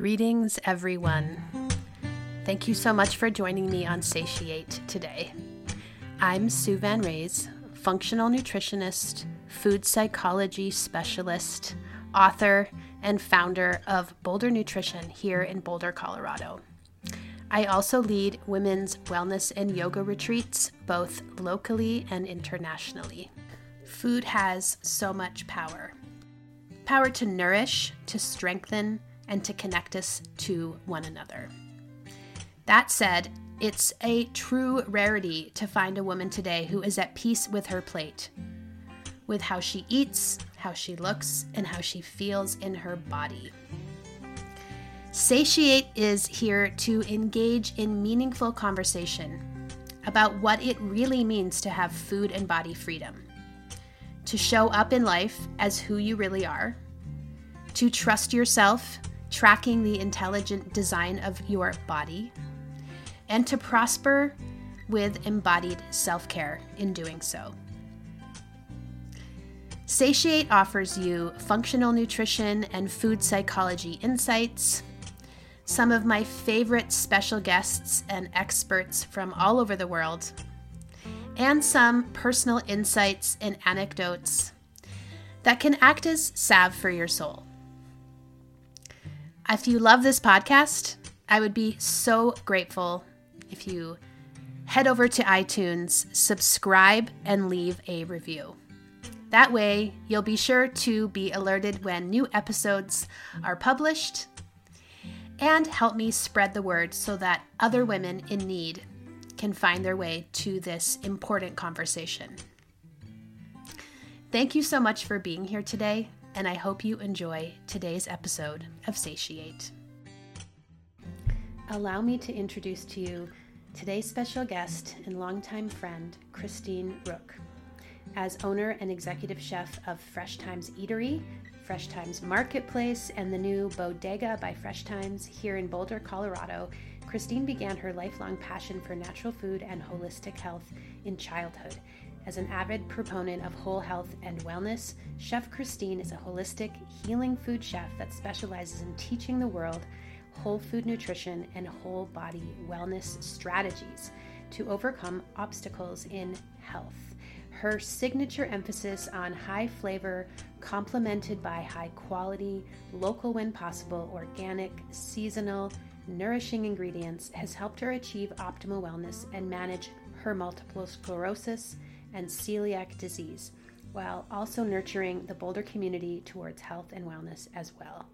Greetings, everyone. Thank you so much for joining me on Satiate today. I'm Sue Van Raes, functional nutritionist, food psychology specialist, author, and founder of Boulder Nutrition here in Boulder, Colorado. I also lead women's wellness and yoga retreats, both locally and internationally. Food has so much power power to nourish, to strengthen, and to connect us to one another. That said, it's a true rarity to find a woman today who is at peace with her plate, with how she eats, how she looks, and how she feels in her body. Satiate is here to engage in meaningful conversation about what it really means to have food and body freedom, to show up in life as who you really are, to trust yourself, tracking the intelligent design of your body, and to prosper with embodied self care in doing so. Satiate offers you functional nutrition and food psychology insights, some of my favorite special guests and experts from all over the world, and some personal insights and anecdotes that can act as salve for your soul. If you love this podcast, I would be so grateful if you head over to iTunes, subscribe, and leave a review. That way, you'll be sure to be alerted when new episodes are published and help me spread the word so that other women in need can find their way to this important conversation. Thank you so much for being here today, and I hope you enjoy today's episode of Satiate. Allow me to introduce to you today's special guest and longtime friend, Christine Ruch as owner and executive chef of Fresh Thymes Eatery, Fresh Thymes Marketplace, and the new Bodega by Fresh Thymes here in Boulder, Colorado, Christine began her lifelong passion for natural food and holistic health in childhood. As an avid proponent of whole health and wellness, Chef Christine is a holistic, healing food chef that specializes in teaching the world whole food nutrition and whole body wellness strategies to overcome obstacles in health. Her signature emphasis on high flavor, complemented by high quality, local when possible, organic, seasonal, nourishing ingredients, has helped her achieve optimal wellness and manage her multiple sclerosis and celiac disease, while also nurturing the Boulder community towards health and wellness as well.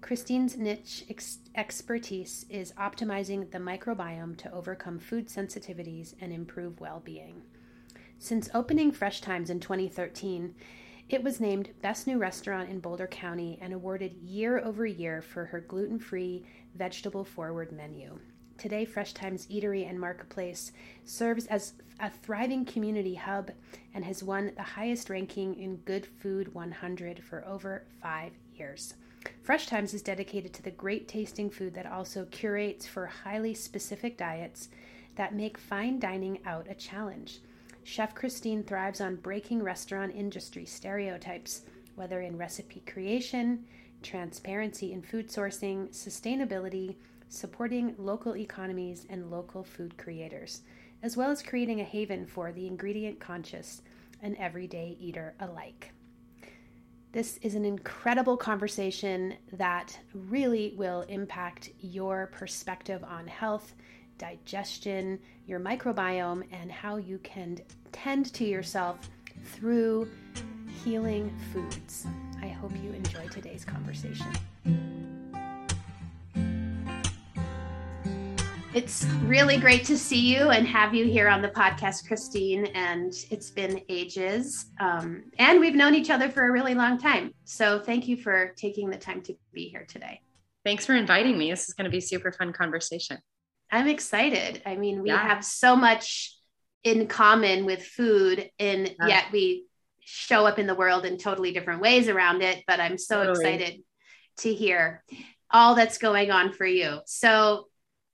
Christine's niche ex- expertise is optimizing the microbiome to overcome food sensitivities and improve well being. Since opening Fresh Thymes in 2013, it was named Best New Restaurant in Boulder County and awarded year over year for her gluten free, vegetable forward menu. Today, Fresh Thymes Eatery and Marketplace serves as a thriving community hub and has won the highest ranking in Good Food 100 for over five years. Fresh Thymes is dedicated to the great tasting food that also curates for highly specific diets that make fine dining out a challenge. Chef Christine thrives on breaking restaurant industry stereotypes, whether in recipe creation, transparency in food sourcing, sustainability, supporting local economies and local food creators, as well as creating a haven for the ingredient conscious and everyday eater alike. This is an incredible conversation that really will impact your perspective on health digestion, your microbiome, and how you can tend to yourself through healing foods. I hope you enjoy today's conversation. It's really great to see you and have you here on the podcast, Christine. And it's been ages. Um, and we've known each other for a really long time. So thank you for taking the time to be here today. Thanks for inviting me. This is going to be super fun conversation. I'm excited. I mean, we yeah. have so much in common with food, and yeah. yet we show up in the world in totally different ways around it. But I'm so totally. excited to hear all that's going on for you. So,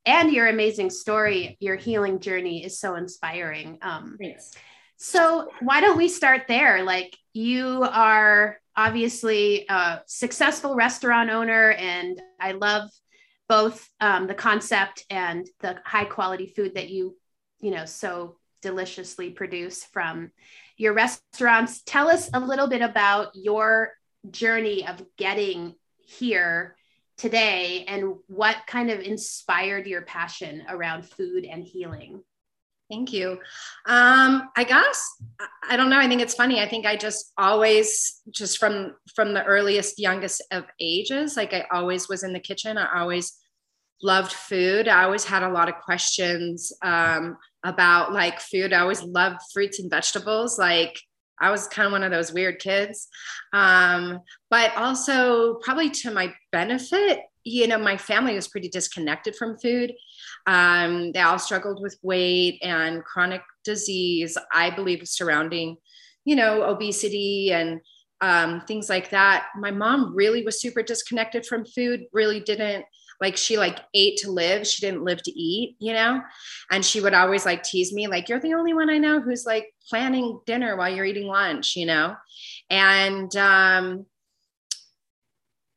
and your amazing story, your healing journey is so inspiring. Um, Thanks. So, why don't we start there? Like, you are obviously a successful restaurant owner, and I love both um, the concept and the high quality food that you you know so deliciously produce from your restaurants tell us a little bit about your journey of getting here today and what kind of inspired your passion around food and healing Thank you. Um, I guess I don't know. I think it's funny. I think I just always, just from from the earliest, youngest of ages, like I always was in the kitchen. I always loved food. I always had a lot of questions um, about like food. I always loved fruits and vegetables. Like I was kind of one of those weird kids. Um, but also, probably to my benefit, you know, my family was pretty disconnected from food. Um, they all struggled with weight and chronic disease, I believe, surrounding, you know, obesity and um, things like that. My mom really was super disconnected from food, really didn't like she like ate to live. She didn't live to eat you know? And she would always like tease me like you're the only one i know who's like planning dinner while you're eating lunch you know? And um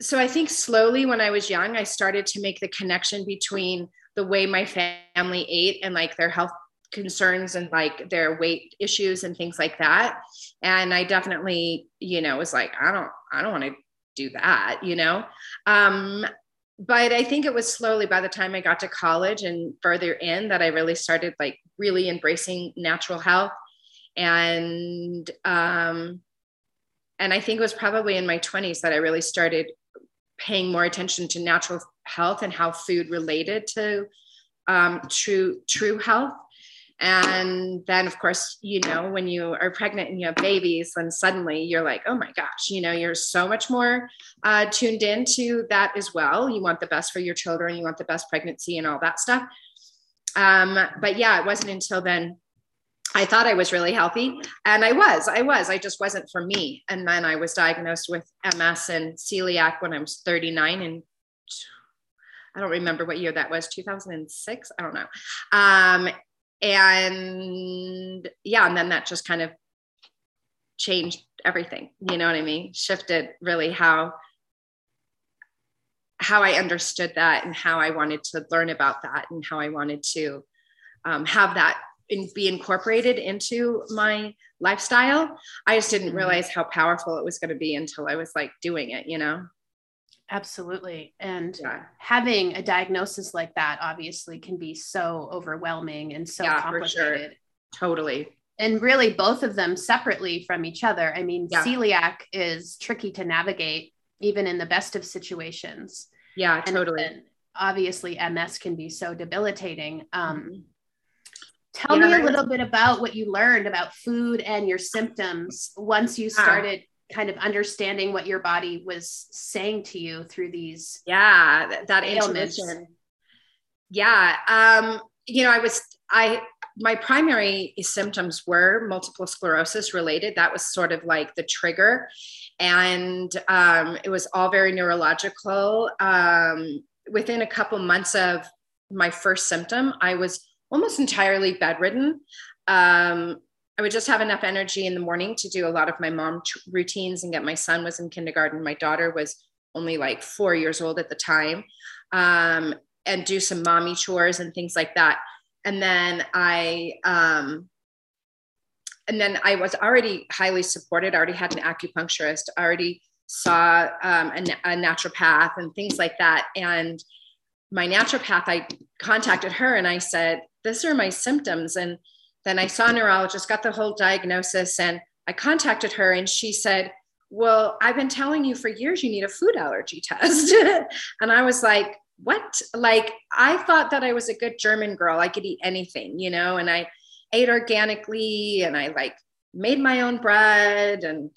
so i think slowly when i was young i started to make the connection between the way my family ate and like their health concerns and like their weight issues and things like that. And i definitely you know was like i don't i don't want to do that you know? Um but i think it was slowly by the time i got to college and further in that i really started like really embracing natural health. And um and i think it was probably in my 20s that i really started paying more attention to natural health and how food related to um, true true health and then of course you know when you are pregnant and you have babies then suddenly you're like oh my gosh you know you're so much more uh, tuned into that as well you want the best for your children you want the best pregnancy and all that stuff um, but yeah it wasn't until then I thought I was really healthy, and I was. I was. I just wasn't for me. And then I was diagnosed with MS and celiac when I was 39, and I don't remember what year that was. 2006. I don't know. Um, and yeah, and then that just kind of changed everything. You know what I mean? Shifted really how how I understood that and how I wanted to learn about that and how I wanted to um, have that and be incorporated into my lifestyle. I just didn't mm-hmm. realize how powerful it was going to be until I was like doing it, you know? Absolutely. And yeah. having a diagnosis like that obviously can be so overwhelming and so yeah, complicated. Sure. Totally. And really, both of them separately from each other. I mean, yeah. celiac is tricky to navigate, even in the best of situations. Yeah, totally. And obviously, MS can be so debilitating. Um, mm-hmm. Tell me a little bit about what you learned about food and your symptoms once you started kind of understanding what your body was saying to you through these. Yeah, that, that intuition. Yeah. Um, you know, I was, I, my primary symptoms were multiple sclerosis related. That was sort of like the trigger. And um, it was all very neurological. Um, within a couple months of my first symptom, I was almost entirely bedridden. Um, I would just have enough energy in the morning to do a lot of my mom t- routines and get my son was in kindergarten. My daughter was only like four years old at the time, um, and do some mommy chores and things like that. And then I, um, and then I was already highly supported. Already had an acupuncturist. Already saw um, a, a naturopath and things like that. And my naturopath, I contacted her and I said, "These are my symptoms." And then I saw a neurologist, got the whole diagnosis, and I contacted her and she said, Well, I've been telling you for years you need a food allergy test. and I was like, What? Like, I thought that I was a good German girl. I could eat anything, you know, and I ate organically and I like made my own bread. And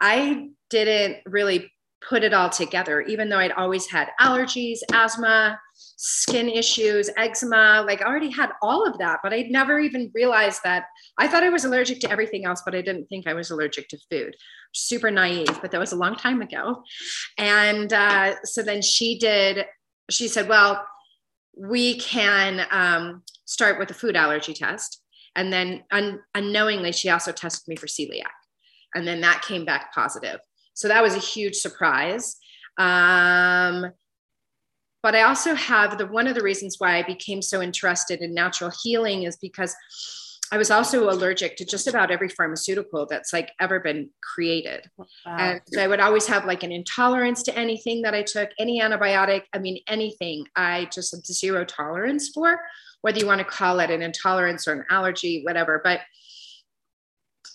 I didn't really put it all together, even though I'd always had allergies, asthma, skin issues, eczema. Like I already had all of that, but I'd never even realized that. I thought I was allergic to everything else, but I didn't think I was allergic to food. Super naive, but that was a long time ago. And uh, so then she did, she said, well, we can um, start with a food allergy test. And then un- unknowingly, she also tested me for celiac. And then that came back positive. So that was a huge surprise. Um, but I also have the one of the reasons why I became so interested in natural healing is because I was also allergic to just about every pharmaceutical that's like ever been created. Wow. And so I would always have like an intolerance to anything that I took, any antibiotic, I mean, anything I just had zero tolerance for, whether you want to call it an intolerance or an allergy, whatever. But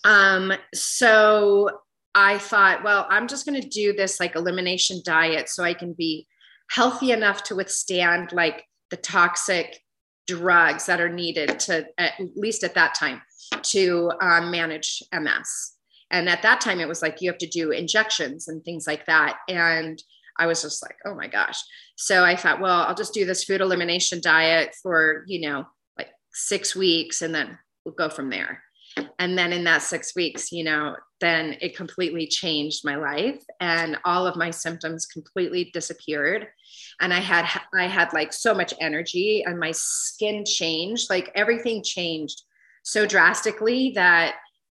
um, so I thought, well, I'm just going to do this like elimination diet so I can be healthy enough to withstand like the toxic drugs that are needed to at least at that time to um, manage ms and at that time it was like you have to do injections and things like that. And i was just like oh my gosh. So i thought well i'll just do this food elimination diet for you know like six weeks and then we'll go from there. And then in that six weeks you know then it completely changed my life and all of my symptoms completely disappeared. And i had i had like so much energy and my skin changed like everything changed so drastically that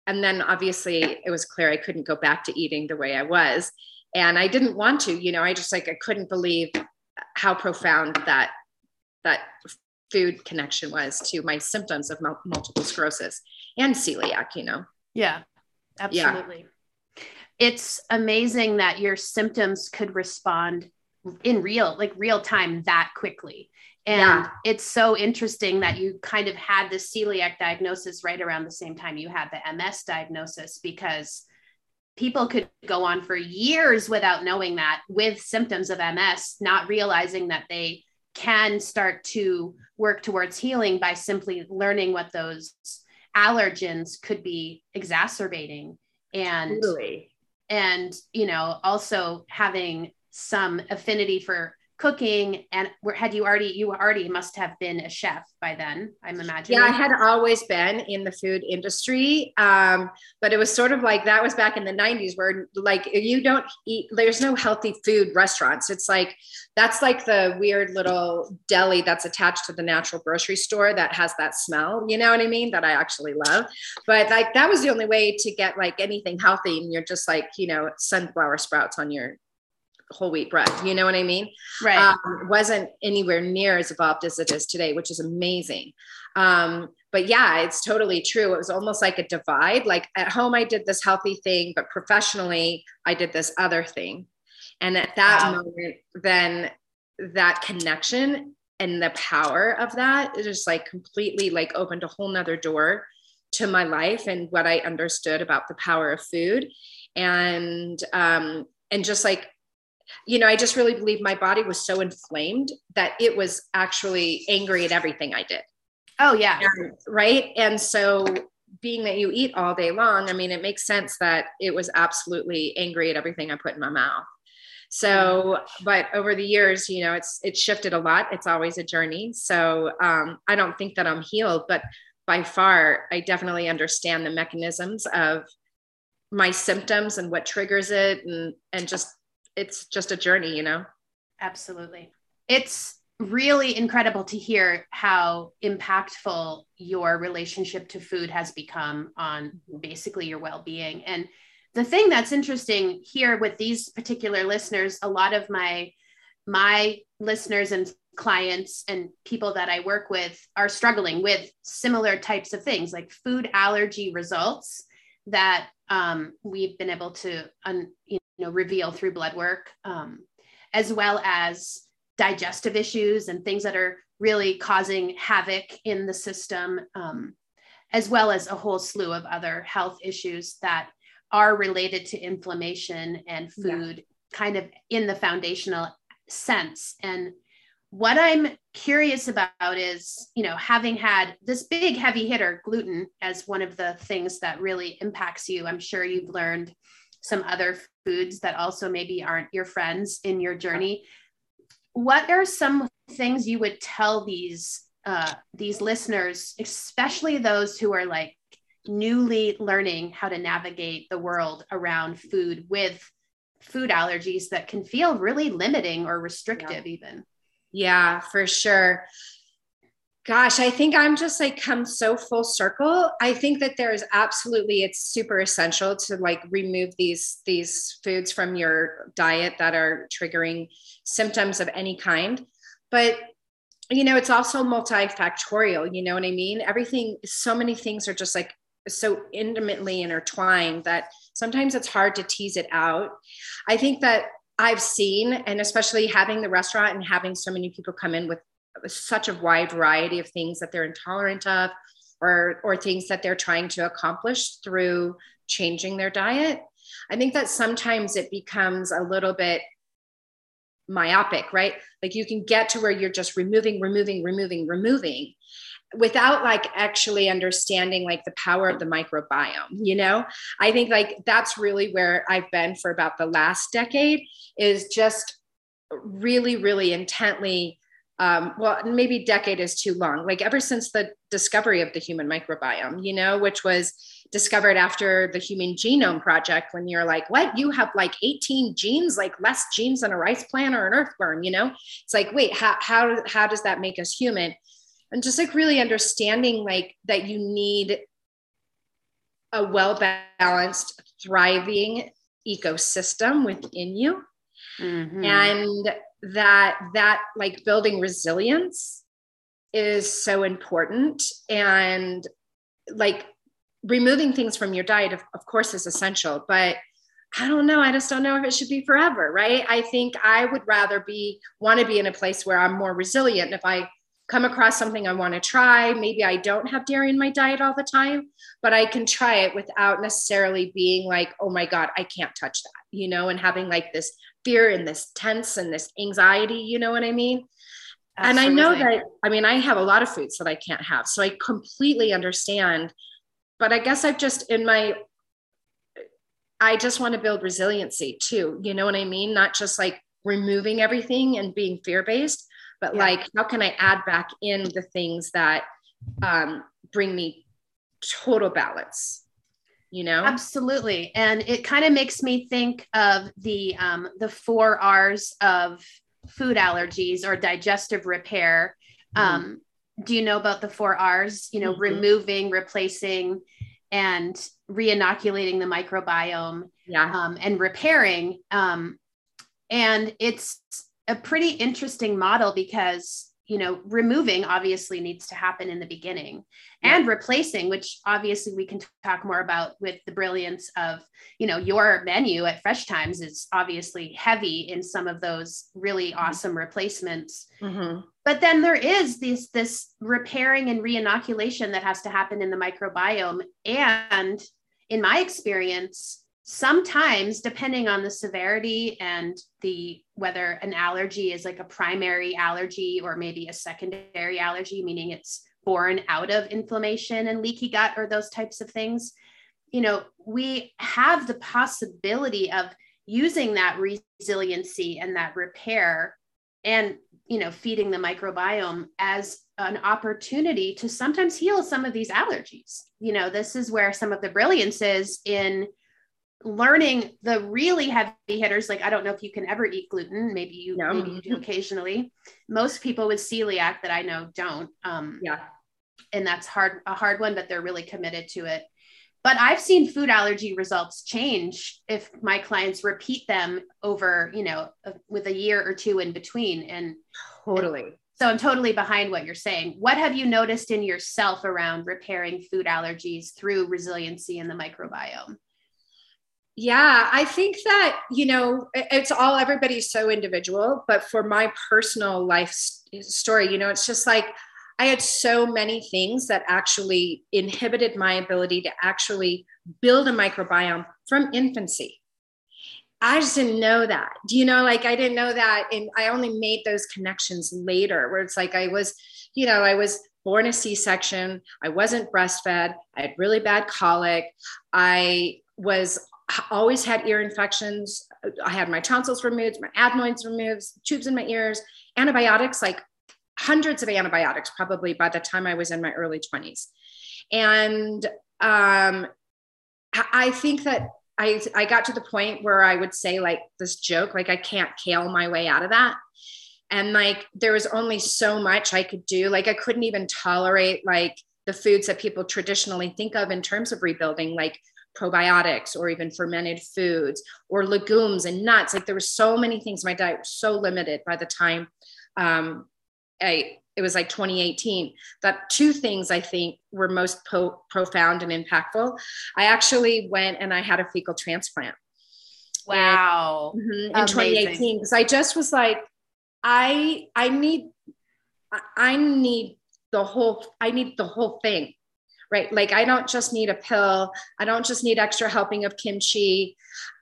and then obviously it was clear i couldn't go back to eating the way i was. And i didn't want to you know i just like i couldn't believe how profound that that food connection was to my symptoms of multiple sclerosis and celiac you know? Yeah absolutely yeah. it's amazing that your symptoms could respond in real like real time that quickly and yeah. it's so interesting that you kind of had the celiac diagnosis right around the same time you had the ms diagnosis because people could go on for years without knowing that with symptoms of ms not realizing that they can start to work towards healing by simply learning what those allergens could be exacerbating and totally. and you know also having some affinity for cooking and had you already you already must have been a chef by then i'm imagining. Yeah i had always been in the food industry um, but it was sort of like that was back in the 90s where like you don't eat there's no healthy food restaurants. It's like that's like the weird little deli that's attached to the natural grocery store that has that smell you know what i mean that i actually love. But like that was the only way to get like anything healthy and you're just like you know sunflower sprouts on your whole wheat bread. You know what I mean? Right. Um, wasn't anywhere near as evolved as it is today, which is amazing. Um, but yeah, it's totally true. It was almost like a divide. Like at home, I did this healthy thing, but professionally, I did this other thing. And at that wow. moment, then that connection and the power of that just like completely like opened a whole nother door to my life and what I understood about the power of food. And um, and just like you know, I just really believe my body was so inflamed that it was actually angry at everything I did. Oh, yeah. And, right. And so, being that you eat all day long, I mean, it makes sense that it was absolutely angry at everything I put in my mouth. So, but over the years, you know, it's it's shifted a lot. It's always a journey. So, um, I don't think that I'm healed, but by far, I definitely understand the mechanisms of my symptoms and what triggers it, and and just it's just a journey, you know? Absolutely. It's really incredible to hear how impactful your relationship to food has become on basically your well-being and the thing that's interesting here with these particular listeners a lot of my my listeners and clients and people that i work with are struggling with similar types of things like food allergy results that um, we've been able to un, you know reveal through blood work um, as well as digestive issues and things that are really causing havoc in the system um, as well as a whole slew of other health issues that are related to inflammation and food yeah. kind of in the foundational sense and what i'm curious about is you know having had this big heavy hitter gluten as one of the things that really impacts you i'm sure you've learned some other foods that also maybe aren't your friends in your journey. What are some things you would tell these uh, these listeners especially those who are like newly learning how to navigate the world around food with food allergies that can feel really limiting or restrictive yeah. even? Yeah for sure Gosh, I think I'm just like come so full circle. I think that there is absolutely it's super essential to like remove these these foods from your diet that are triggering symptoms of any kind. but you know, it's also multifactorial, you know what I mean? Everything, so many things are just like so intimately intertwined that sometimes it's hard to tease it out. I think that I've seen, and especially having the restaurant and having so many people come in with such a wide variety of things that they're intolerant of or or things that they're trying to accomplish through changing their diet. I think that sometimes it becomes a little bit myopic right? Like you can get to where you're just removing removing removing removing without like actually understanding like the power of the microbiome you know? I think like that's really where i've been for about the last decade is just really really intently um, well maybe decade is too long like ever since the discovery of the human microbiome you know which was discovered after the human genome project when you're like what? You have like 18 genes like less genes than a rice plant or an earthworm you know? It's like wait how how, how does that make us human? And just like really understanding like that you need a well balanced thriving ecosystem within you. Mm-hmm. and that that like building resilience is so important. And like removing things from your diet of, of course is essential but i don't know. I just don't know if it should be forever right? I think i would rather be want to be in a place where i'm more resilient. If i come across something i want to try maybe i don't have dairy in my diet all the time but i can try it without necessarily being like oh my god i can't touch that you know and having like this fear and this tense and this anxiety you know what i mean Absolutely. and i know that i mean i have a lot of foods that i can't have so i completely understand but i guess i've just in my i just want to build resiliency too you know what i mean not just like removing everything and being fear based but yeah. like how can i add back in the things that um, bring me total balance you know absolutely and it kind of makes me think of the um, the four r's of food allergies or digestive repair mm-hmm. um, do you know about the four r's you know mm-hmm. removing replacing and reinoculating the microbiome yeah. um, and repairing um, and it's a pretty interesting model because you know, removing obviously needs to happen in the beginning yeah. and replacing, which obviously we can talk more about with the brilliance of, you know, your menu at Fresh Thymes is obviously heavy in some of those really mm-hmm. awesome replacements. Mm-hmm. But then there is this this repairing and reinoculation that has to happen in the microbiome. And in my experience, sometimes depending on the severity and the whether an allergy is like a primary allergy or maybe a secondary allergy meaning it's born out of inflammation and leaky gut or those types of things you know we have the possibility of using that resiliency and that repair and you know feeding the microbiome as an opportunity to sometimes heal some of these allergies. You know this is where some of the brilliance is in learning the really heavy hitters like i don't know if you can ever eat gluten maybe you no. maybe you do occasionally. Most people with celiac that i know don't um yeah. and that's hard a hard one but they're really committed to it. But i've seen food allergy results change if my clients repeat them over you know with a year or two in between. And totally. So i'm totally behind what you're saying. What have you noticed in yourself around repairing food allergies through resiliency in the microbiome yeah, I think that, you know, it's all everybody's so individual, but for my personal life eh, story, you know, it's just like I had so many things that actually inhibited my ability to actually build a microbiome from infancy. I just didn't know that. Do you know, like I didn't know that. And I only made those connections later where it's like I was, you know, I was born a C section. I wasn't breastfed. I had really bad colic. I was always had ear infections. I had my tonsils removed, my adenoids removed, tubes in my ears, antibiotics, like hundreds of antibiotics, probably by the time I was in my early 20s. And um, I think that I, I got to the point where I would say, like, this joke, like, I can't kale my way out of that. And like, there was only so much I could do. Like, I couldn't even tolerate, like, the foods that people traditionally think of in terms of rebuilding, like probiotics or even fermented foods or legumes and nuts. Like there were so many things. My diet was so limited by the time um, I it was like 2018 that two things i think were most po- profound and impactful. I actually went and i had a fecal transplant. Wow. And, mm-hmm, in 2018 because i just was like i i need i need the whole i need the whole thing right? Like i don't just need a pill. I don't just need extra helping of kimchi.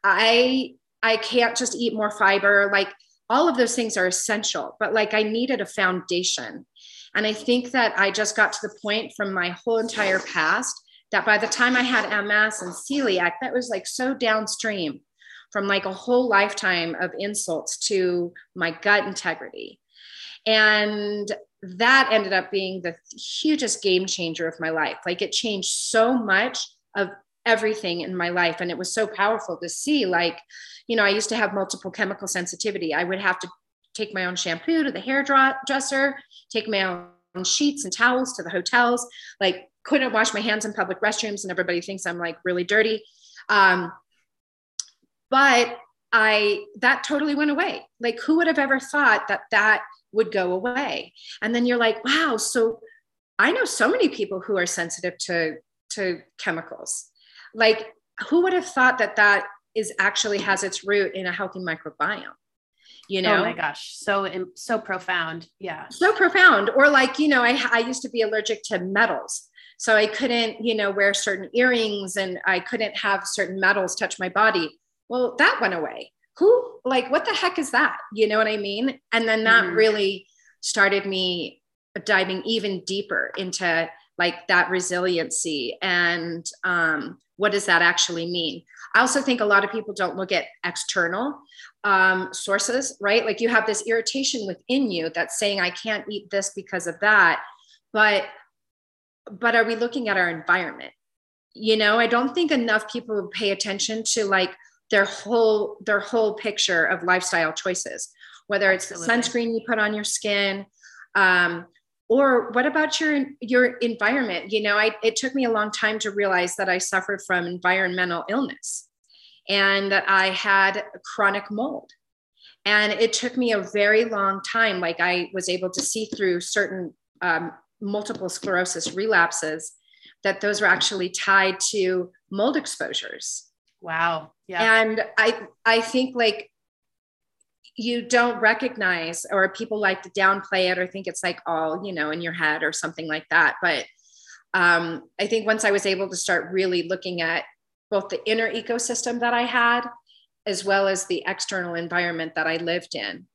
I i can't just eat more fiber. Like all of those things are essential but like i needed a foundation. And i think that i just got to the point from my whole entire past that by the time i had ms and celiac that was like so downstream from like a whole lifetime of insults to my gut integrity. And that ended up being the hugest game changer of my life. Like it changed so much of everything in my life and it was so powerful to see like you know i used to have multiple chemical sensitivity. I would have to take my own shampoo to the hairdresser take my own sheets and towels to the hotels. Like couldn't wash my hands in public restrooms and everybody thinks i'm like really dirty. Um, but i that totally went away. Like who would have ever thought that that would go away? And then you're like wow so i know so many people who are sensitive to to chemicals. Like who would have thought that that is actually has its root in a healthy microbiome you oh know? oh my gosh so so profound yeah. So profound. Or like you know i i used to be allergic to metals. So i couldn't you know wear certain earrings and i couldn't have certain metals touch my body well that went away. Who like what the heck is that? You know what i mean? And then that mm-hmm. really started me diving even deeper into like that resiliency and um, what does that actually mean? I also think a lot of people don't look at external um, sources right? Like you have this irritation within you that's saying i can't eat this because of that. But but are we looking at our environment? You know i don't think enough people pay attention to like their whole their whole picture of lifestyle choices whether it's Absolutely. the sunscreen you put on your skin um, or what about your your environment? You know I, it took me a long time to realize that i suffered from environmental illness and that i had chronic mold. And it took me a very long time like i was able to see through certain um, multiple sclerosis relapses that those were actually tied to mold exposures wow. Yeah. And i i think like you don't recognize or people like to downplay it or think it's like all you know in your head or something like that. But um, i think once i was able to start really looking at both the inner ecosystem that i had as well as the external environment that i lived in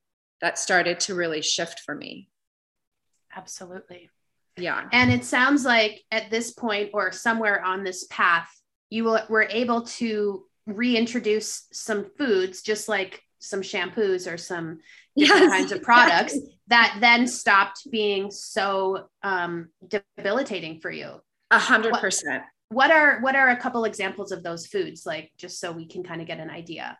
that started to really shift for me. Absolutely. Yeah. And it sounds like at this point or somewhere on this path you were able to reintroduce some foods just like some shampoos or some different yes, kinds of products that then stopped being so um, debilitating for you. A hundred percent. What are what are a couple examples of those foods, like just so we can kind of get an idea?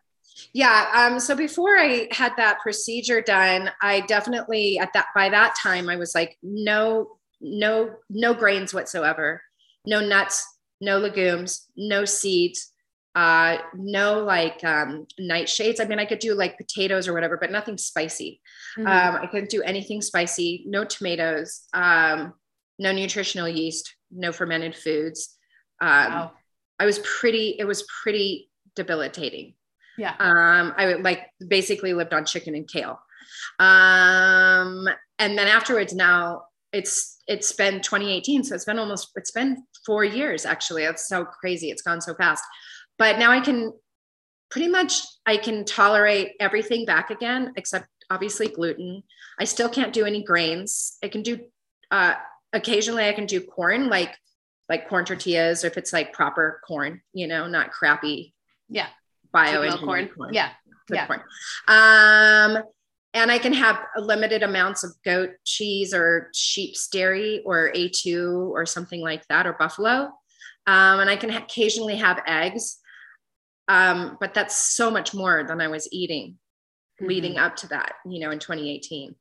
Yeah. Um, so before I had that procedure done, I definitely at that by that time I was like, no, no, no grains whatsoever, no nuts, no legumes, no seeds, uh no like um nightshades. I mean i could do like potatoes or whatever but nothing spicy. Mm-hmm. um i couldn't do anything spicy no tomatoes um no nutritional yeast no fermented foods. Um wow. i was pretty it was pretty debilitating. Yeah. Um i would like basically lived on chicken and kale. Um and then afterwards now it's it's been 2018 so it's been almost it's been four years actually that's so crazy it's gone so fast but now I can pretty much I can tolerate everything back again except obviously gluten. I still can't do any grains. I can do uh, occasionally I can do corn like like corn tortillas or if it's like proper corn, you know, not crappy. Yeah. Bio corn. corn. Yeah. Good yeah. Corn. Um and I can have limited amounts of goat cheese or sheep's dairy or A2 or something like that or buffalo. Um, and I can occasionally have eggs. Um, but that's so much more than I was eating mm-hmm. leading up to that, you know, in 2018.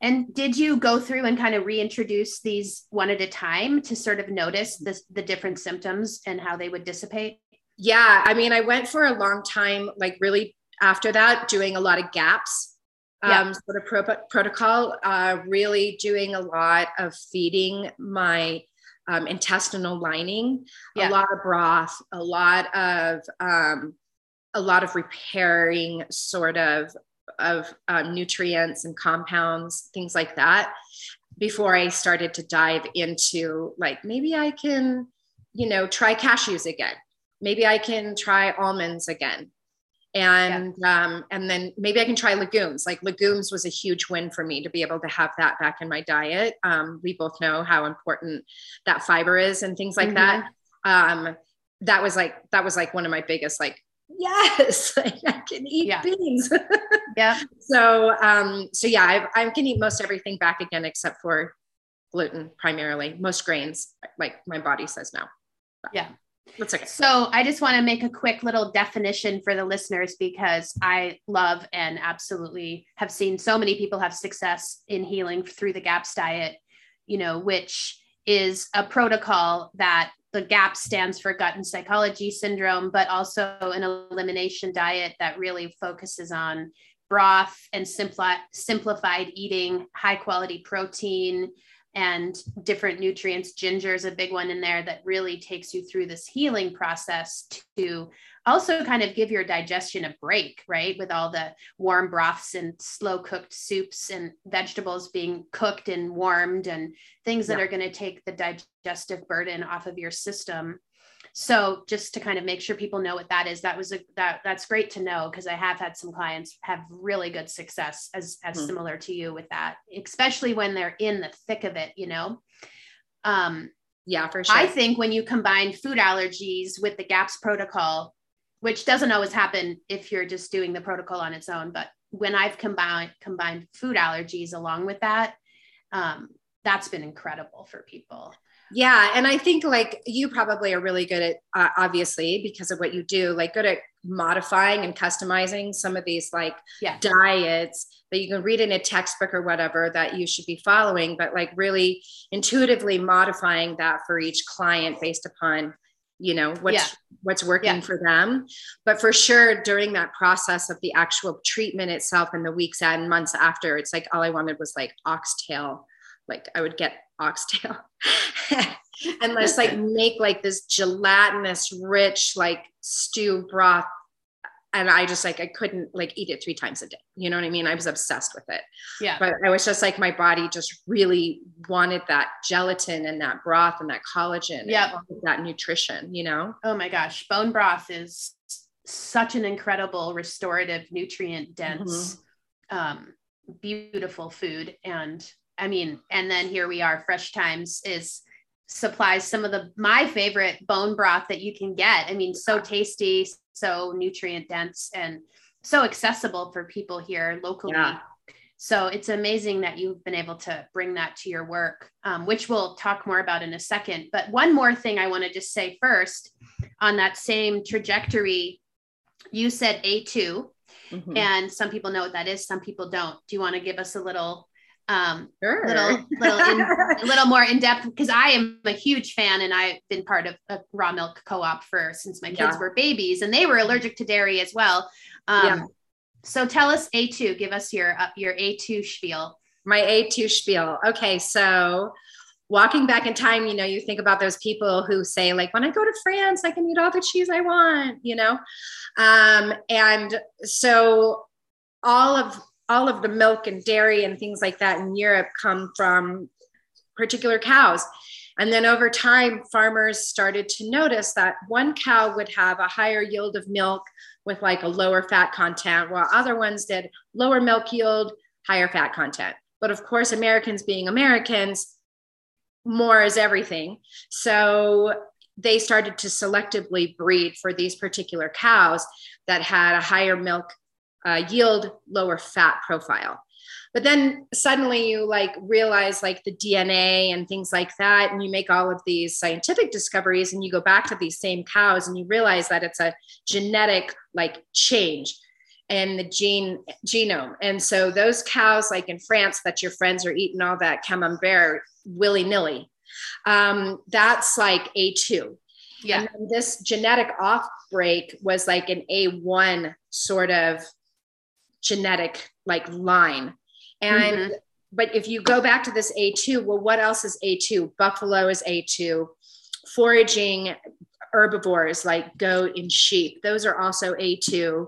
And did you go through and kind of reintroduce these one at a time to sort of notice the, the different symptoms and how they would dissipate? Yeah. I mean, I went for a long time, like really after that, doing a lot of gaps yeah. um, sort of pro- protocol, uh, really doing a lot of feeding my um, intestinal lining, yeah. a lot of broth, a lot of um, a lot of repairing sort of of um, nutrients and compounds, things like that, before I started to dive into like maybe I can, you know, try cashews again. Maybe I can try almonds again and yeah. um, and then maybe I can try legumes. Like legumes was a huge win for me to be able to have that back in my diet. Um, we both know how important that fiber is and things like mm-hmm. that. Um, that was like that was like one of my biggest like yes like I can eat yeah. beans. yeah. So um, so yeah, I, I can eat most everything back again except for gluten primarily. Most grains, like my body says no. Yeah. That's okay. So I just want to make a quick little definition for the listeners because I love and absolutely have seen so many people have success in healing through the GAPS diet, you know, which is a protocol that the GAP stands for gut and psychology syndrome, but also an elimination diet that really focuses on broth and simpli- simplified eating, high quality protein, and different nutrients. Ginger is a big one in there that really takes you through this healing process to also kind of give your digestion a break, right? With all the warm broths and slow cooked soups and vegetables being cooked and warmed and things that yeah. are going to take the digestive burden off of your system so just to kind of make sure people know what that is that was a that that's great to know because i have had some clients have really good success as as mm-hmm. similar to you with that especially when they're in the thick of it you know? Um yeah for sure. i think when you combine food allergies with the gaps protocol which doesn't always happen if you're just doing the protocol on its own but when i've combined combined food allergies along with that um, that's been incredible for people yeah. And I think like you probably are really good at, uh, obviously, because of what you do, like good at modifying and customizing some of these like yeah. diets that you can read in a textbook or whatever that you should be following, but like really intuitively modifying that for each client based upon you know what's yeah. what's working yeah. for them but for sure during that process of the actual treatment itself and the weeks and months after it's like all i wanted was like oxtail like i would get oxtail and let's like make like this gelatinous rich like stew broth and I just like I couldn't like eat it three times a day. You know what I mean? I was obsessed with it. Yeah. But I was just like my body just really wanted that gelatin and that broth and that collagen. Yeah. That nutrition, you know? Oh my gosh. Bone broth is such an incredible restorative, nutrient dense, mm-hmm. um, beautiful food. And I mean, and then here we are, Fresh Thymes is supplies some of the my favorite bone broth that you can get. I mean, so tasty, so nutrient dense, and so accessible for people here locally. Yeah. So it's amazing that you've been able to bring that to your work, um, which we'll talk more about in a second. But one more thing I want to just say first on that same trajectory, you said A2, mm-hmm. and some people know what that is, some people don't. Do you want to give us a little um, sure. little little in, a little more in depth because I am a huge fan and I've been part of a raw milk co-op for since my kids yeah. were babies and they were allergic to dairy as well. Um, yeah. So tell us A2. Give us your uh, your A2 spiel. My A2 spiel. Okay, so walking back in time, you know, you think about those people who say like, when I go to France, I can eat all the cheese I want, you know, um, and so all of all of the milk and dairy and things like that in Europe come from particular cows. And then over time, farmers started to notice that one cow would have a higher yield of milk with like a lower fat content, while other ones did lower milk yield, higher fat content. But of course, Americans being Americans, more is everything. So they started to selectively breed for these particular cows that had a higher milk uh, yield lower fat profile. But then suddenly you like realize like the dna and things like that and you make all of these scientific discoveries and you go back to these same cows and you realize that it's a genetic like change in the gene genome. And so those cows like in france that your friends are eating all that camembert willy-nilly um, that's like a2 yeah. And this genetic off break was like an a1 sort of genetic like line. And mm-hmm. but if you go back to this A2, well, what else is A2? Buffalo is A2. Foraging herbivores like goat and sheep, those are also A2.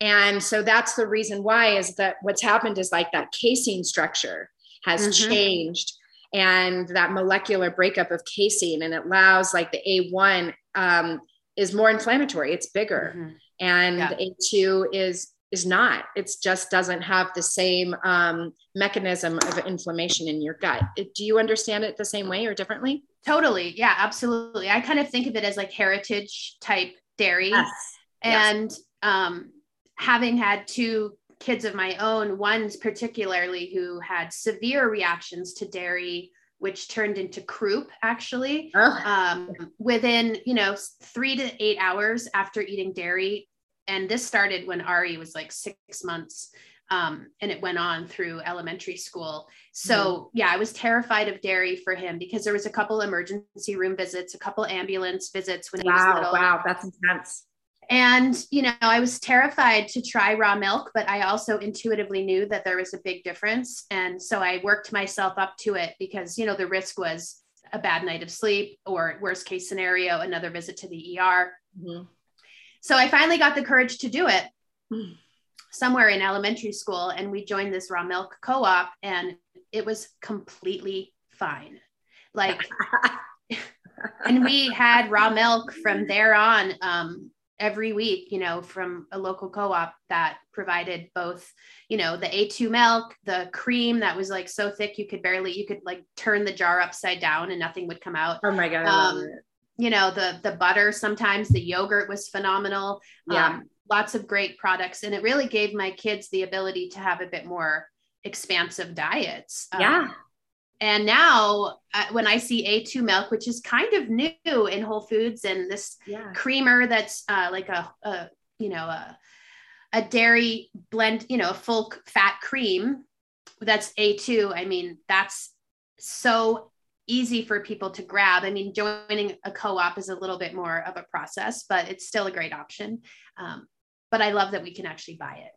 And so that's the reason why is that what's happened is like that casein structure has mm-hmm. changed and that molecular breakup of casein and it allows like the A1 um, is more inflammatory, it's bigger. Mm-hmm. And yeah. A2 is is not. It just doesn't have the same um, mechanism of inflammation in your gut. Do you understand it the same way or differently? Totally. Yeah, absolutely. I kind of think of it as like heritage type dairy. Yes. And yes. Um, having had two kids of my own, one's particularly who had severe reactions to dairy, which turned into croup actually. Oh. Um, within, you know, three to eight hours after eating dairy. And this started when Ari was like six months. Um, and it went on through elementary school. So mm. yeah, I was terrified of dairy for him because there was a couple emergency room visits, a couple ambulance visits when he wow, was little. Wow, that's intense. And, you know, I was terrified to try raw milk, but I also intuitively knew that there was a big difference. And so I worked myself up to it because, you know, the risk was a bad night of sleep or worst case scenario, another visit to the ER. Mm-hmm. So I finally got the courage to do it somewhere in elementary school. And we joined this raw milk co op and it was completely fine. Like, and we had raw milk from there on. Um, every week, you know, from a local co-op that provided both, you know, the A2 milk, the cream that was like so thick you could barely, you could like turn the jar upside down and nothing would come out. Oh my God. Um, you know, the the butter, sometimes the yogurt was phenomenal. Yeah. Um, lots of great products. And it really gave my kids the ability to have a bit more expansive diets. Yeah. Um, and now, uh, when I see A2 milk, which is kind of new in Whole Foods, and this yeah. creamer that's uh, like a, a, you know, a, a dairy blend, you know, a full fat cream that's A2, I mean, that's so easy for people to grab. I mean, joining a co op is a little bit more of a process, but it's still a great option. Um, but I love that we can actually buy it.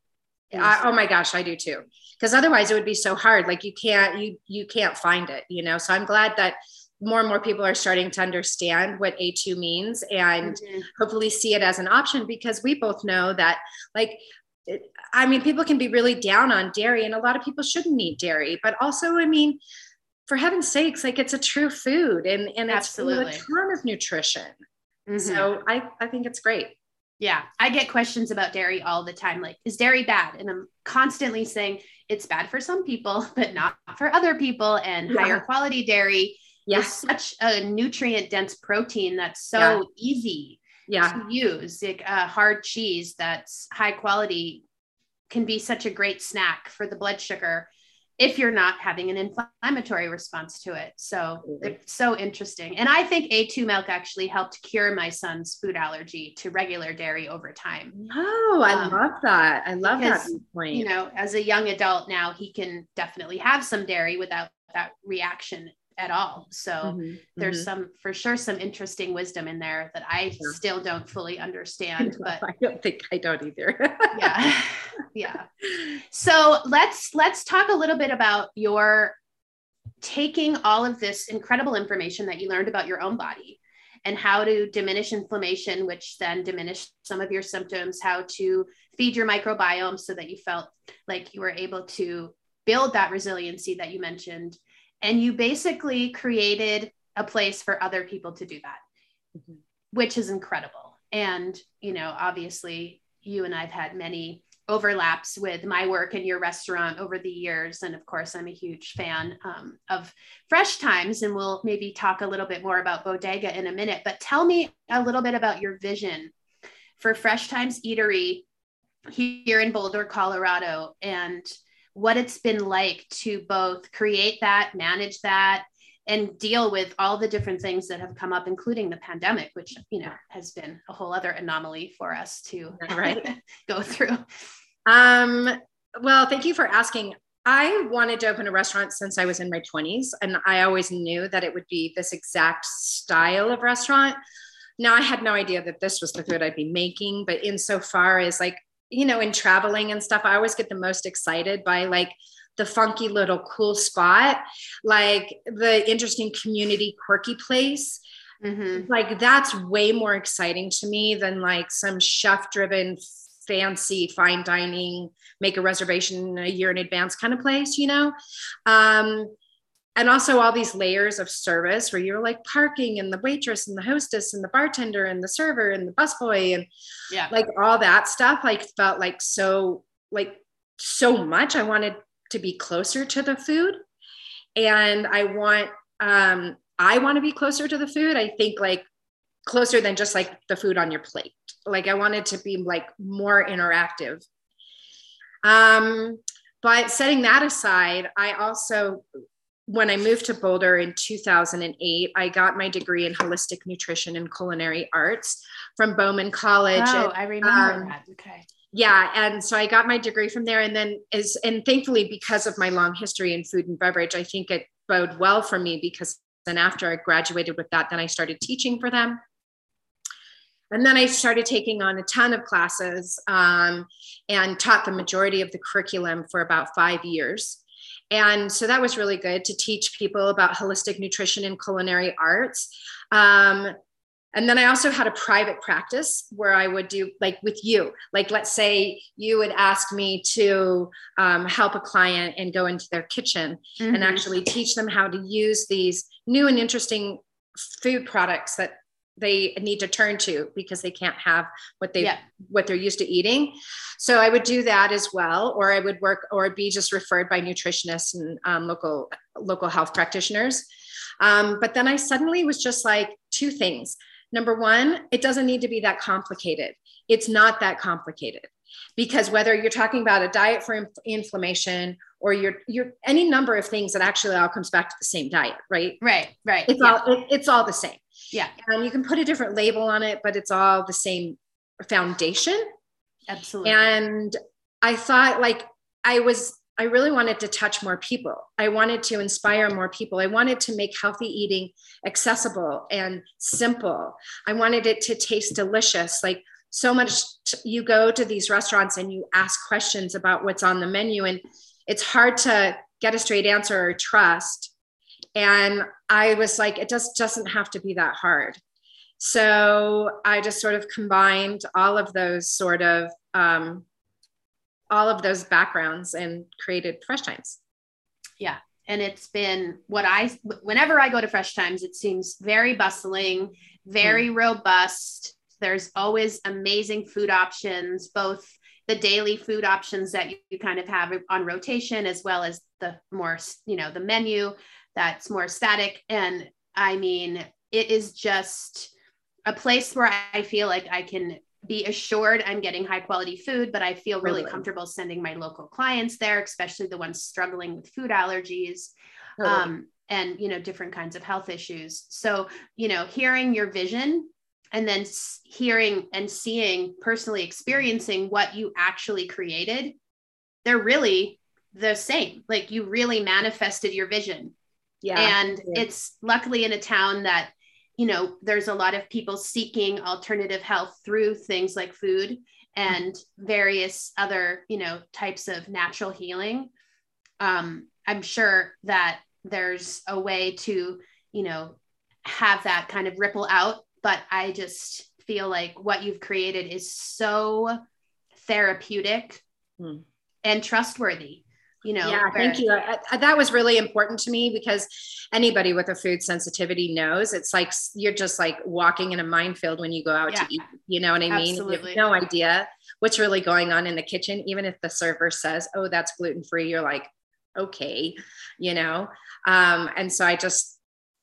I, oh my gosh, I do too. Because otherwise, it would be so hard. Like you can't you you can't find it. You know. So I'm glad that more and more people are starting to understand what A2 means and mm-hmm. hopefully see it as an option because we both know that like I mean people can be really down on dairy and a lot of people shouldn't eat dairy but also I mean for heaven's sakes like it's a true food and and it's Absolutely. a ton of nutrition. Mm-hmm. So I I think it's great. Yeah, I get questions about dairy all the time. Like, is dairy bad? And I'm constantly saying it's bad for some people, but not for other people. And yeah. higher quality dairy yeah. is such a nutrient dense protein that's so yeah. easy yeah. to use. Like a hard cheese that's high quality can be such a great snack for the blood sugar if you're not having an inflammatory response to it. So it's so interesting. And I think A2 milk actually helped cure my son's food allergy to regular dairy over time. Oh, I um, love that. I love because, that point. You know, as a young adult now, he can definitely have some dairy without that reaction at all. So mm-hmm, there's mm-hmm. some for sure some interesting wisdom in there that I yeah. still don't fully understand. But I don't think I don't either. yeah. Yeah. So let's let's talk a little bit about your taking all of this incredible information that you learned about your own body and how to diminish inflammation, which then diminished some of your symptoms, how to feed your microbiome so that you felt like you were able to build that resiliency that you mentioned and you basically created a place for other people to do that mm-hmm. which is incredible. And you know obviously you and i've had many overlaps with my work in your restaurant over the years. And of course i'm a huge fan um, of Fresh Thymes and we'll maybe talk a little bit more about bodega in a minute. But tell me a little bit about your vision for Fresh Thymes eatery here in boulder colorado and what it's been like to both create that, manage that, and deal with all the different things that have come up, including the pandemic, which you know has been a whole other anomaly for us to right. go through. Um, well, thank you for asking. I wanted to open a restaurant since I was in my 20s, and I always knew that it would be this exact style of restaurant. Now, I had no idea that this was the food I'd be making, but insofar as like you know, in traveling and stuff, I always get the most excited by like the funky little cool spot, like the interesting community quirky place. Mm-hmm. Like that's way more exciting to me than like some chef driven fancy fine dining make a reservation a year in advance kind of place you know um, and also all these layers of service where you're like parking and the waitress and the hostess and the bartender and the server and the busboy and yeah. like all that stuff like felt like so like so much. I wanted to be closer to the food. And i want um i want to be closer to the food. I think like closer than just like the food on your plate. Like i wanted to be like more interactive. Um but setting that aside i also when I moved to Boulder in 2008, I got my degree in holistic nutrition and culinary arts from Bauman College. Oh, and, I remember um, that. Okay. Yeah, and so I got my degree from there, and then is and thankfully because of my long history in food and beverage, I think it bode well for me because then after I graduated with that, then I started teaching for them. And then I started taking on a ton of classes um, and taught the majority of the curriculum for about five years. And so that was really good to teach people about holistic nutrition and culinary arts. Um, and then I also had a private practice where I would do like with you, like let's say you would ask me to um, help a client and go into their kitchen mm-hmm. and actually teach them how to use these new and interesting food products that they need to turn to because they can't have what they yeah. what they're used to eating. So i would do that as well or i would work or be just referred by nutritionists and um, local local health practitioners. Um, but then i suddenly was just like two things. Number one it doesn't need to be that complicated. It's not that complicated. Because whether you're talking about a diet for inflammation or you're you're any number of things that actually all comes back to the same diet right? Right right. It's yeah. all it, it's all the same yeah. And you can put a different label on it, but it's all the same foundation. Absolutely. And I thought like I was I really wanted to touch more people. I wanted to inspire more people. I wanted to make healthy eating accessible and simple. I wanted it to taste delicious. Like so much t- you go to these restaurants and you ask questions about what's on the menu and it's hard to get a straight answer or trust and I was like, it just doesn't have to be that hard. So I just sort of combined all of those sort of um, all of those backgrounds and created Fresh Thymes. Yeah. And it's been what I, whenever I go to Fresh Thymes, it seems very bustling, very mm. robust. There's always amazing food options, both the daily food options that you, you kind of have on rotation, as well as the more, you know, the menu that's more static. And I mean, it is just a place where I feel like I can be assured I'm getting high quality food, but I feel really, really? comfortable sending my local clients there, especially the ones struggling with food allergies. Um, and you know different kinds of health issues so you know hearing your vision and then hearing and seeing personally experiencing what you actually created they're really the same like you really manifested your vision yeah. And yeah. it's luckily in a town that, you know, there's a lot of people seeking alternative health through things like food and various other, you know, types of natural healing. Um, I'm sure that there's a way to, you know, have that kind of ripple out, but I just feel like what you've created is so therapeutic mm. and trustworthy you know yeah thank you I, I, that was really important to me because anybody with a food sensitivity knows it's like you're just like walking in a minefield when you go out yeah. to eat you know what i mean Absolutely. you have no idea what's really going on in the kitchen even if the server says oh that's gluten free you're like okay you know um, and so i just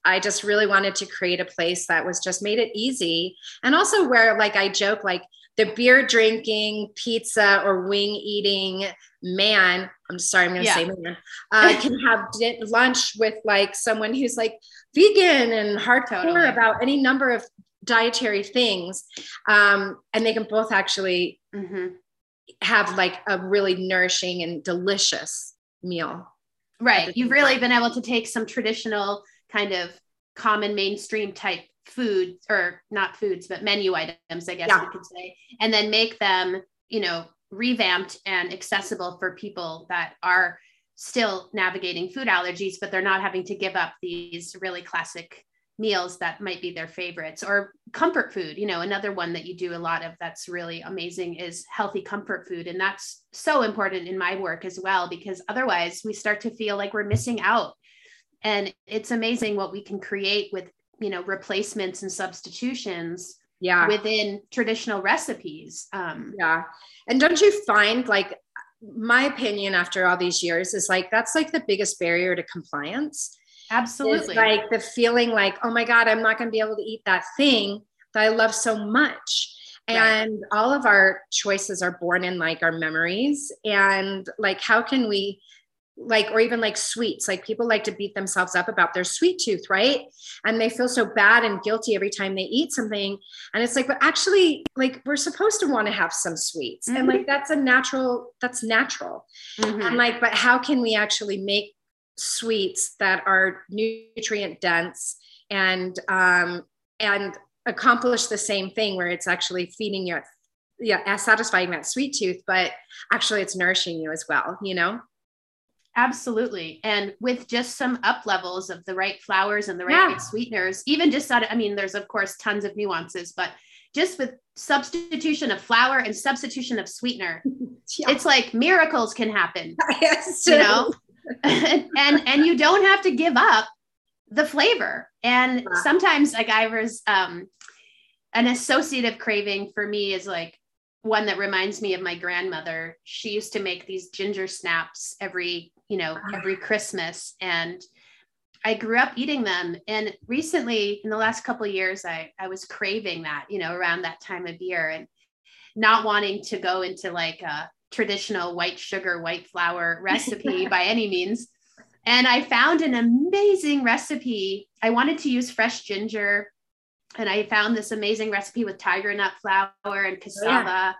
I just really wanted to create a place that was just made it easy. And also where like I joke, like the beer drinking, pizza or wing eating man, I'm sorry, I'm going to yeah. say man, uh, can have lunch with like someone who's like vegan and hardcore totally. about any number of dietary things. Um, and they can both actually mm-hmm. have like a really nourishing and delicious meal. Right. You've really been able to take some traditional kind of common mainstream type food or not foods but menu items i guess yeah. you could say and then make them you know revamped and accessible for people that are still navigating food allergies, but they're not having to give up these really classic meals that might be their favorites or comfort food you know another one that you do a lot of that's really amazing is healthy comfort food and that's so important in my work as well because otherwise we start to feel like we're missing out and it's amazing what we can create with you know replacements and substitutions yeah. within traditional recipes um yeah. And don't you find like my opinion after all these years is like that's like the biggest barrier to compliance absolutely. like the feeling like oh my god i'm not going to be able to eat that thing that i love so much. And right. all of our choices are born in like our memories. And like how can we like or even like sweets like people like to beat themselves up about their sweet tooth right? And they feel so bad and guilty every time they eat something. And it's like but actually like we're supposed to want to have some sweets. Mm-hmm. and like that's a natural that's natural. Mm-hmm. and like but how can we actually make sweets that are nutrient dense and um and accomplish the same thing where it's actually feeding you yeah satisfying that sweet tooth but actually it's nourishing you as well you know Absolutely. And with just some up levels of the right flowers and the right yeah. sweeteners, even just that, I mean, there's of course tons of nuances, but just with substitution of flour and substitution of sweetener, yeah. it's like miracles can happen. Yes. You know? and, and and you don't have to give up the flavor. And yeah. sometimes like I was um an associative craving for me is like one that reminds me of my grandmother. She used to make these ginger snaps every you know, ah. every Christmas. And I grew up eating them. And recently, in the last couple of years, I, I was craving that, you know, around that time of year and not wanting to go into like a traditional white sugar, white flour recipe by any means. And I found an amazing recipe. I wanted to use fresh ginger. And I found this amazing recipe with tiger nut flour and oh, cassava. Yeah.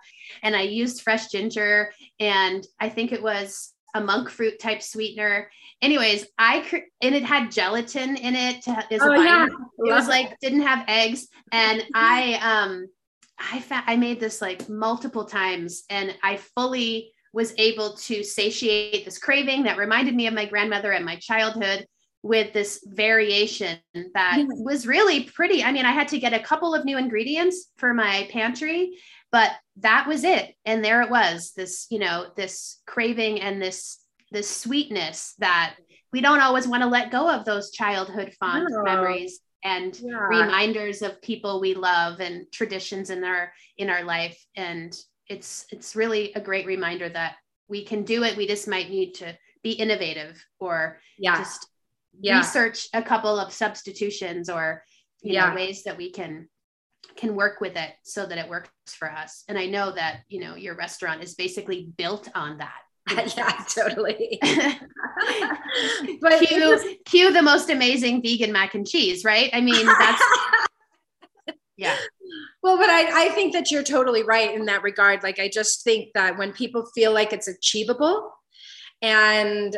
And I used fresh ginger. And I think it was a monk fruit type sweetener. Anyways, I cr- and it had gelatin in it to, as oh, a yeah. It was like didn't have eggs, and I um I fa- I made this like multiple times, and I fully was able to satiate this craving that reminded me of my grandmother and my childhood with this variation that was really pretty. I mean, I had to get a couple of new ingredients for my pantry, but that was it and there it was this you know this craving and this this sweetness that we don't always want to let go of those childhood fond no. memories and yeah. reminders of people we love and traditions in our in our life and it's it's really a great reminder that we can do it we just might need to be innovative or yeah. just yeah. research a couple of substitutions or you yeah. know ways that we can can work with it so that it works for us. And I know that, you know, your restaurant is basically built on that. yeah, totally. but cue, cue the most amazing vegan mac and cheese, right? I mean, that's yeah. Well, but I, I think that you're totally right in that regard. Like, I just think that when people feel like it's achievable and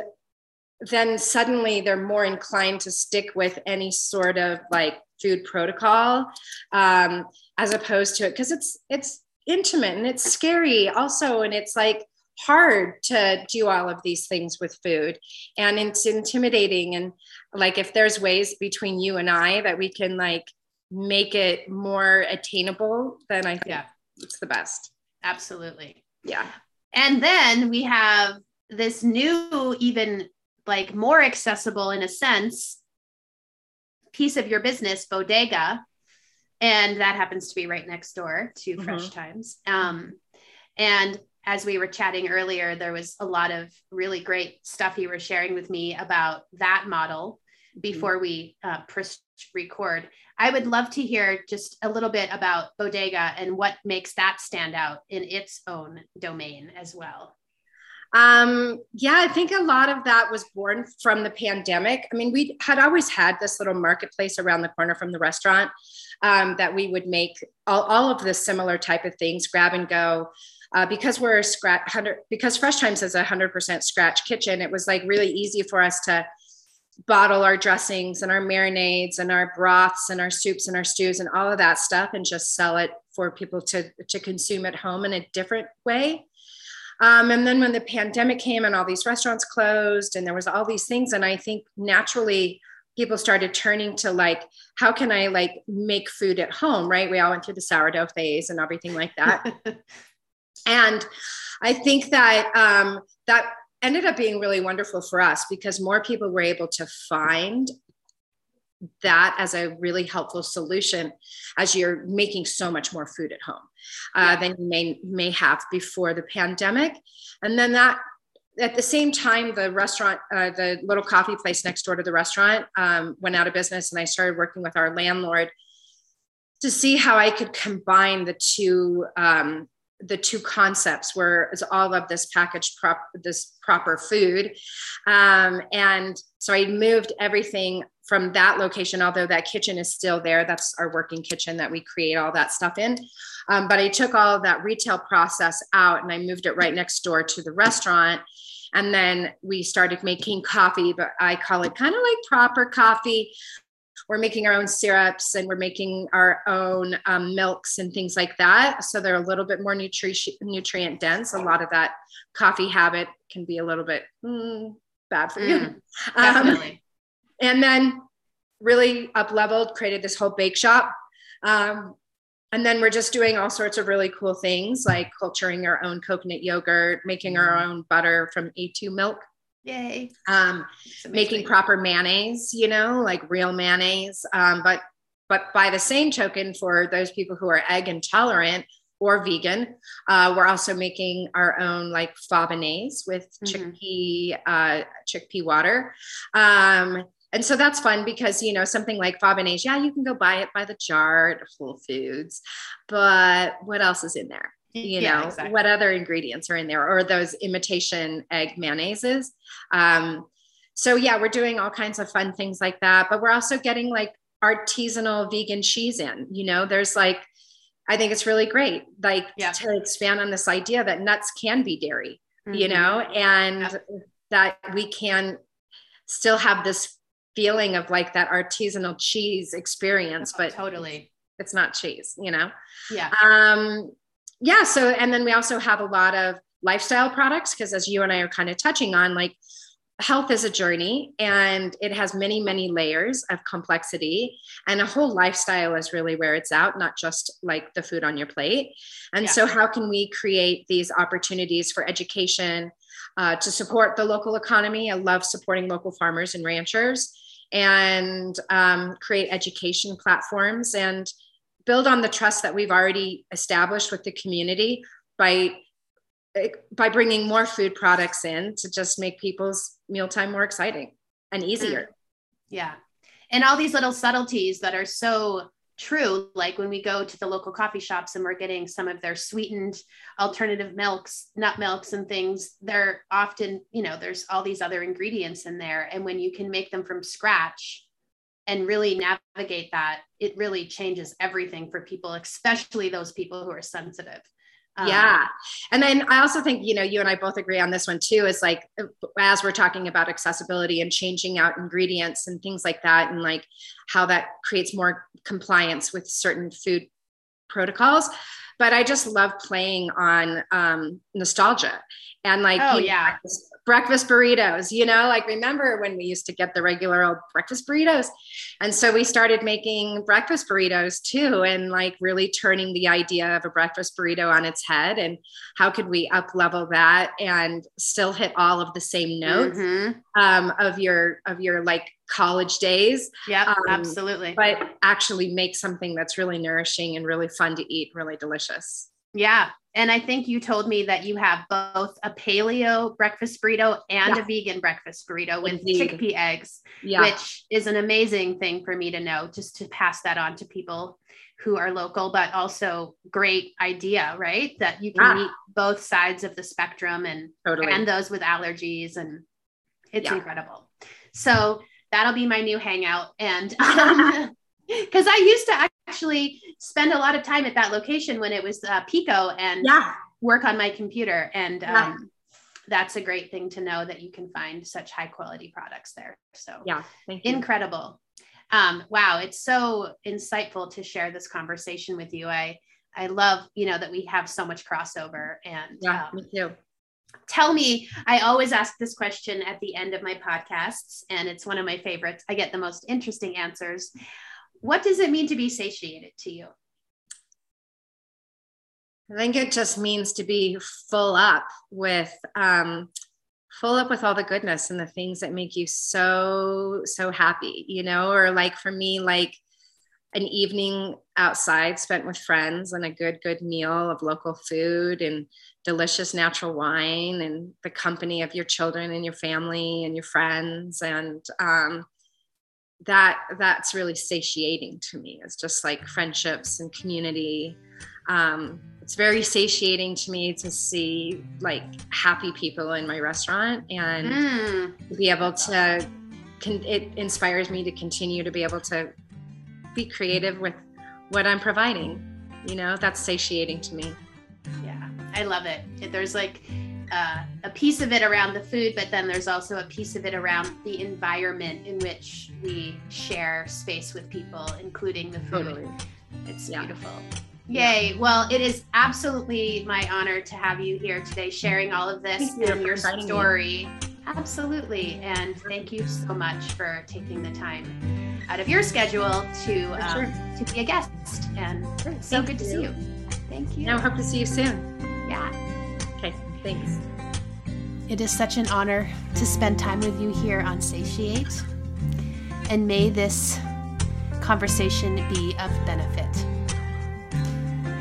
then suddenly they're more inclined to stick with any sort of like food protocol um, as opposed to it because it's it's intimate and it's scary also and it's like hard to do all of these things with food and it's intimidating and like if there's ways between you and i that we can like make it more attainable then i think yeah. it's the best. Absolutely. Yeah. And then we have this new even like more accessible in a sense piece of your business, Bodega, and that happens to be right next door to mm-hmm. Fresh Thymes Um, and as we were chatting earlier, there was a lot of really great stuff you were sharing with me about that model mm-hmm. before we uh, press record. I would love to hear just a little bit about Bodega and what makes that stand out in its own domain as well. Um, yeah, I think a lot of that was born from the pandemic. I mean, we had always had this little marketplace around the corner from the restaurant um, that we would make all, all of the similar type of things, grab and go. Uh, because we're a scratch because Fresh Thymes is a hundred percent scratch kitchen, it was like really easy for us to bottle our dressings and our marinades and our broths and our soups and our stews and all of that stuff and just sell it for people to to consume at home in a different way Um, and then when the pandemic came and all these restaurants closed and there was all these things, and I think naturally people started turning to like, how can I like make food at home? Right. We all went through the sourdough phase and everything like that. and I think that um, that ended up being really wonderful for us because more people were able to find that as a really helpful solution as you're making so much more food at home uh, than you may may have before the pandemic. And then that at the same time the restaurant uh, the little coffee place next door to the restaurant um, went out of business and i started working with our landlord to see how i could combine the two um, the two concepts where it's all of this packaged prop this proper food. Um, and so i moved everything from that location although that kitchen is still there that's our working kitchen that we create all that stuff in um, but i took all of that retail process out and i moved it right next door to the restaurant and then we started making coffee but i call it kind of like proper coffee we're making our own syrups and we're making our own um, milks and things like that. So they're a little bit more nutri- nutrient dense. A lot of that coffee habit can be a little bit mm, bad for you. Mm, definitely. Um, and then really up leveled, created this whole bake shop. Um, and then we're just doing all sorts of really cool things like culturing our own coconut yogurt, making our mm. own butter from A2 milk. Yay. Um, making proper mayonnaise, you know, like real mayonnaise. Um, but but by the same token, for those people who are egg intolerant or vegan, uh, we're also making our own like fabanaise with mm-hmm. chickpea uh, chickpea water. Um, and so that's fun because you know something like fabanaise, yeah, you can go buy it by the jar at Whole Foods, but what else is in there? you yeah, know exactly. what other ingredients are in there or those imitation egg mayonnaises um, so yeah we're doing all kinds of fun things like that but we're also getting like artisanal vegan cheese in you know there's like i think it's really great like yeah. to expand on this idea that nuts can be dairy mm-hmm. you know and yeah. that we can still have this feeling of like that artisanal cheese experience oh, but totally. it's not cheese you know? Yeah. Um yeah so and then we also have a lot of lifestyle products because as you and i are kind of touching on like health is a journey and it has many many layers of complexity and a whole lifestyle is really where it's out not just like the food on your plate. And yeah. so how can we create these opportunities for education uh, to support the local economy? I love supporting local farmers and ranchers and um, create education platforms and build on the trust that we've already established with the community by by bringing more food products in to just make people's mealtime more exciting and easier. Mm. Yeah. And all these little subtleties that are so true like when we go to the local coffee shops and we're getting some of their sweetened alternative milks nut milks and things they're often you know there's all these other ingredients in there and when you can make them from scratch and really navigate that, it really changes everything for people, especially those people who are sensitive. Um, yeah. And then I also think, you know, you and I both agree on this one too, is like, as we're talking about accessibility and changing out ingredients and things like that, and like how that creates more compliance with certain food protocols. But I just love playing on um, nostalgia and like, oh, yeah breakfast burritos, you know, like remember when we used to get the regular old breakfast burritos? And so we started making breakfast burritos too, and like really turning the idea of a breakfast burrito on its head. And how could we up level that and still hit all of the same notes mm-hmm. um, of your of your like college days? Yeah, um, absolutely. But actually make something that's really nourishing and really fun to eat, really delicious. Yeah, and I think you told me that you have both a paleo breakfast burrito and yeah. a vegan breakfast burrito with Indeed. chickpea eggs, yeah. which is an amazing thing for me to know, just to pass that on to people who are local, but also great idea, right? That you can ah. meet both sides of the spectrum and totally. and those with allergies, and it's yeah. incredible. So that'll be my new hangout, and um, because I used to actually spend a lot of time at that location when it was uh, Pico and yeah. work on my computer. And yeah. um, that's a great thing to know that you can find such high quality products there. So yeah, incredible. Um, wow, it's so insightful to share this conversation with you. I I love you know that we have so much crossover and yeah, um, me too. tell me i always ask this question at the end of my podcasts and it's one of my favorites i get the most interesting answers what does it mean to be satiated to you? I think it just means to be full up with um, full up with all the goodness and the things that make you so so happy you know? Or like for me like an evening outside spent with friends and a good good meal of local food and delicious natural wine and the company of your children and your family and your friends and um, that that's really satiating to me. It's just like friendships and community. Um, it's very satiating to me to see like happy people in my restaurant and mm. be able to it inspires me to continue to be able to be creative with what i'm providing. You know that's satiating to me. Yeah i love it there's like uh, a piece of it around the food but then there's also a piece of it around the environment in which we share space with people including the food totally. it's yeah. beautiful Yay. Well, it is absolutely my honor to have you here today sharing all of this and your story. Me. Absolutely. And thank you so much for taking the time out of your schedule to um, sure. to be a guest. And sure. so good you. to see you. Thank you. I hope to see you soon. Yeah. Thanks. It is such an honor to spend time with you here on Satiate. And may this conversation be of benefit.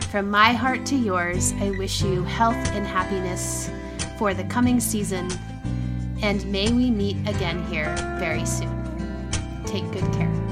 From my heart to yours, I wish you health and happiness for the coming season, and may we meet again here very soon. Take good care.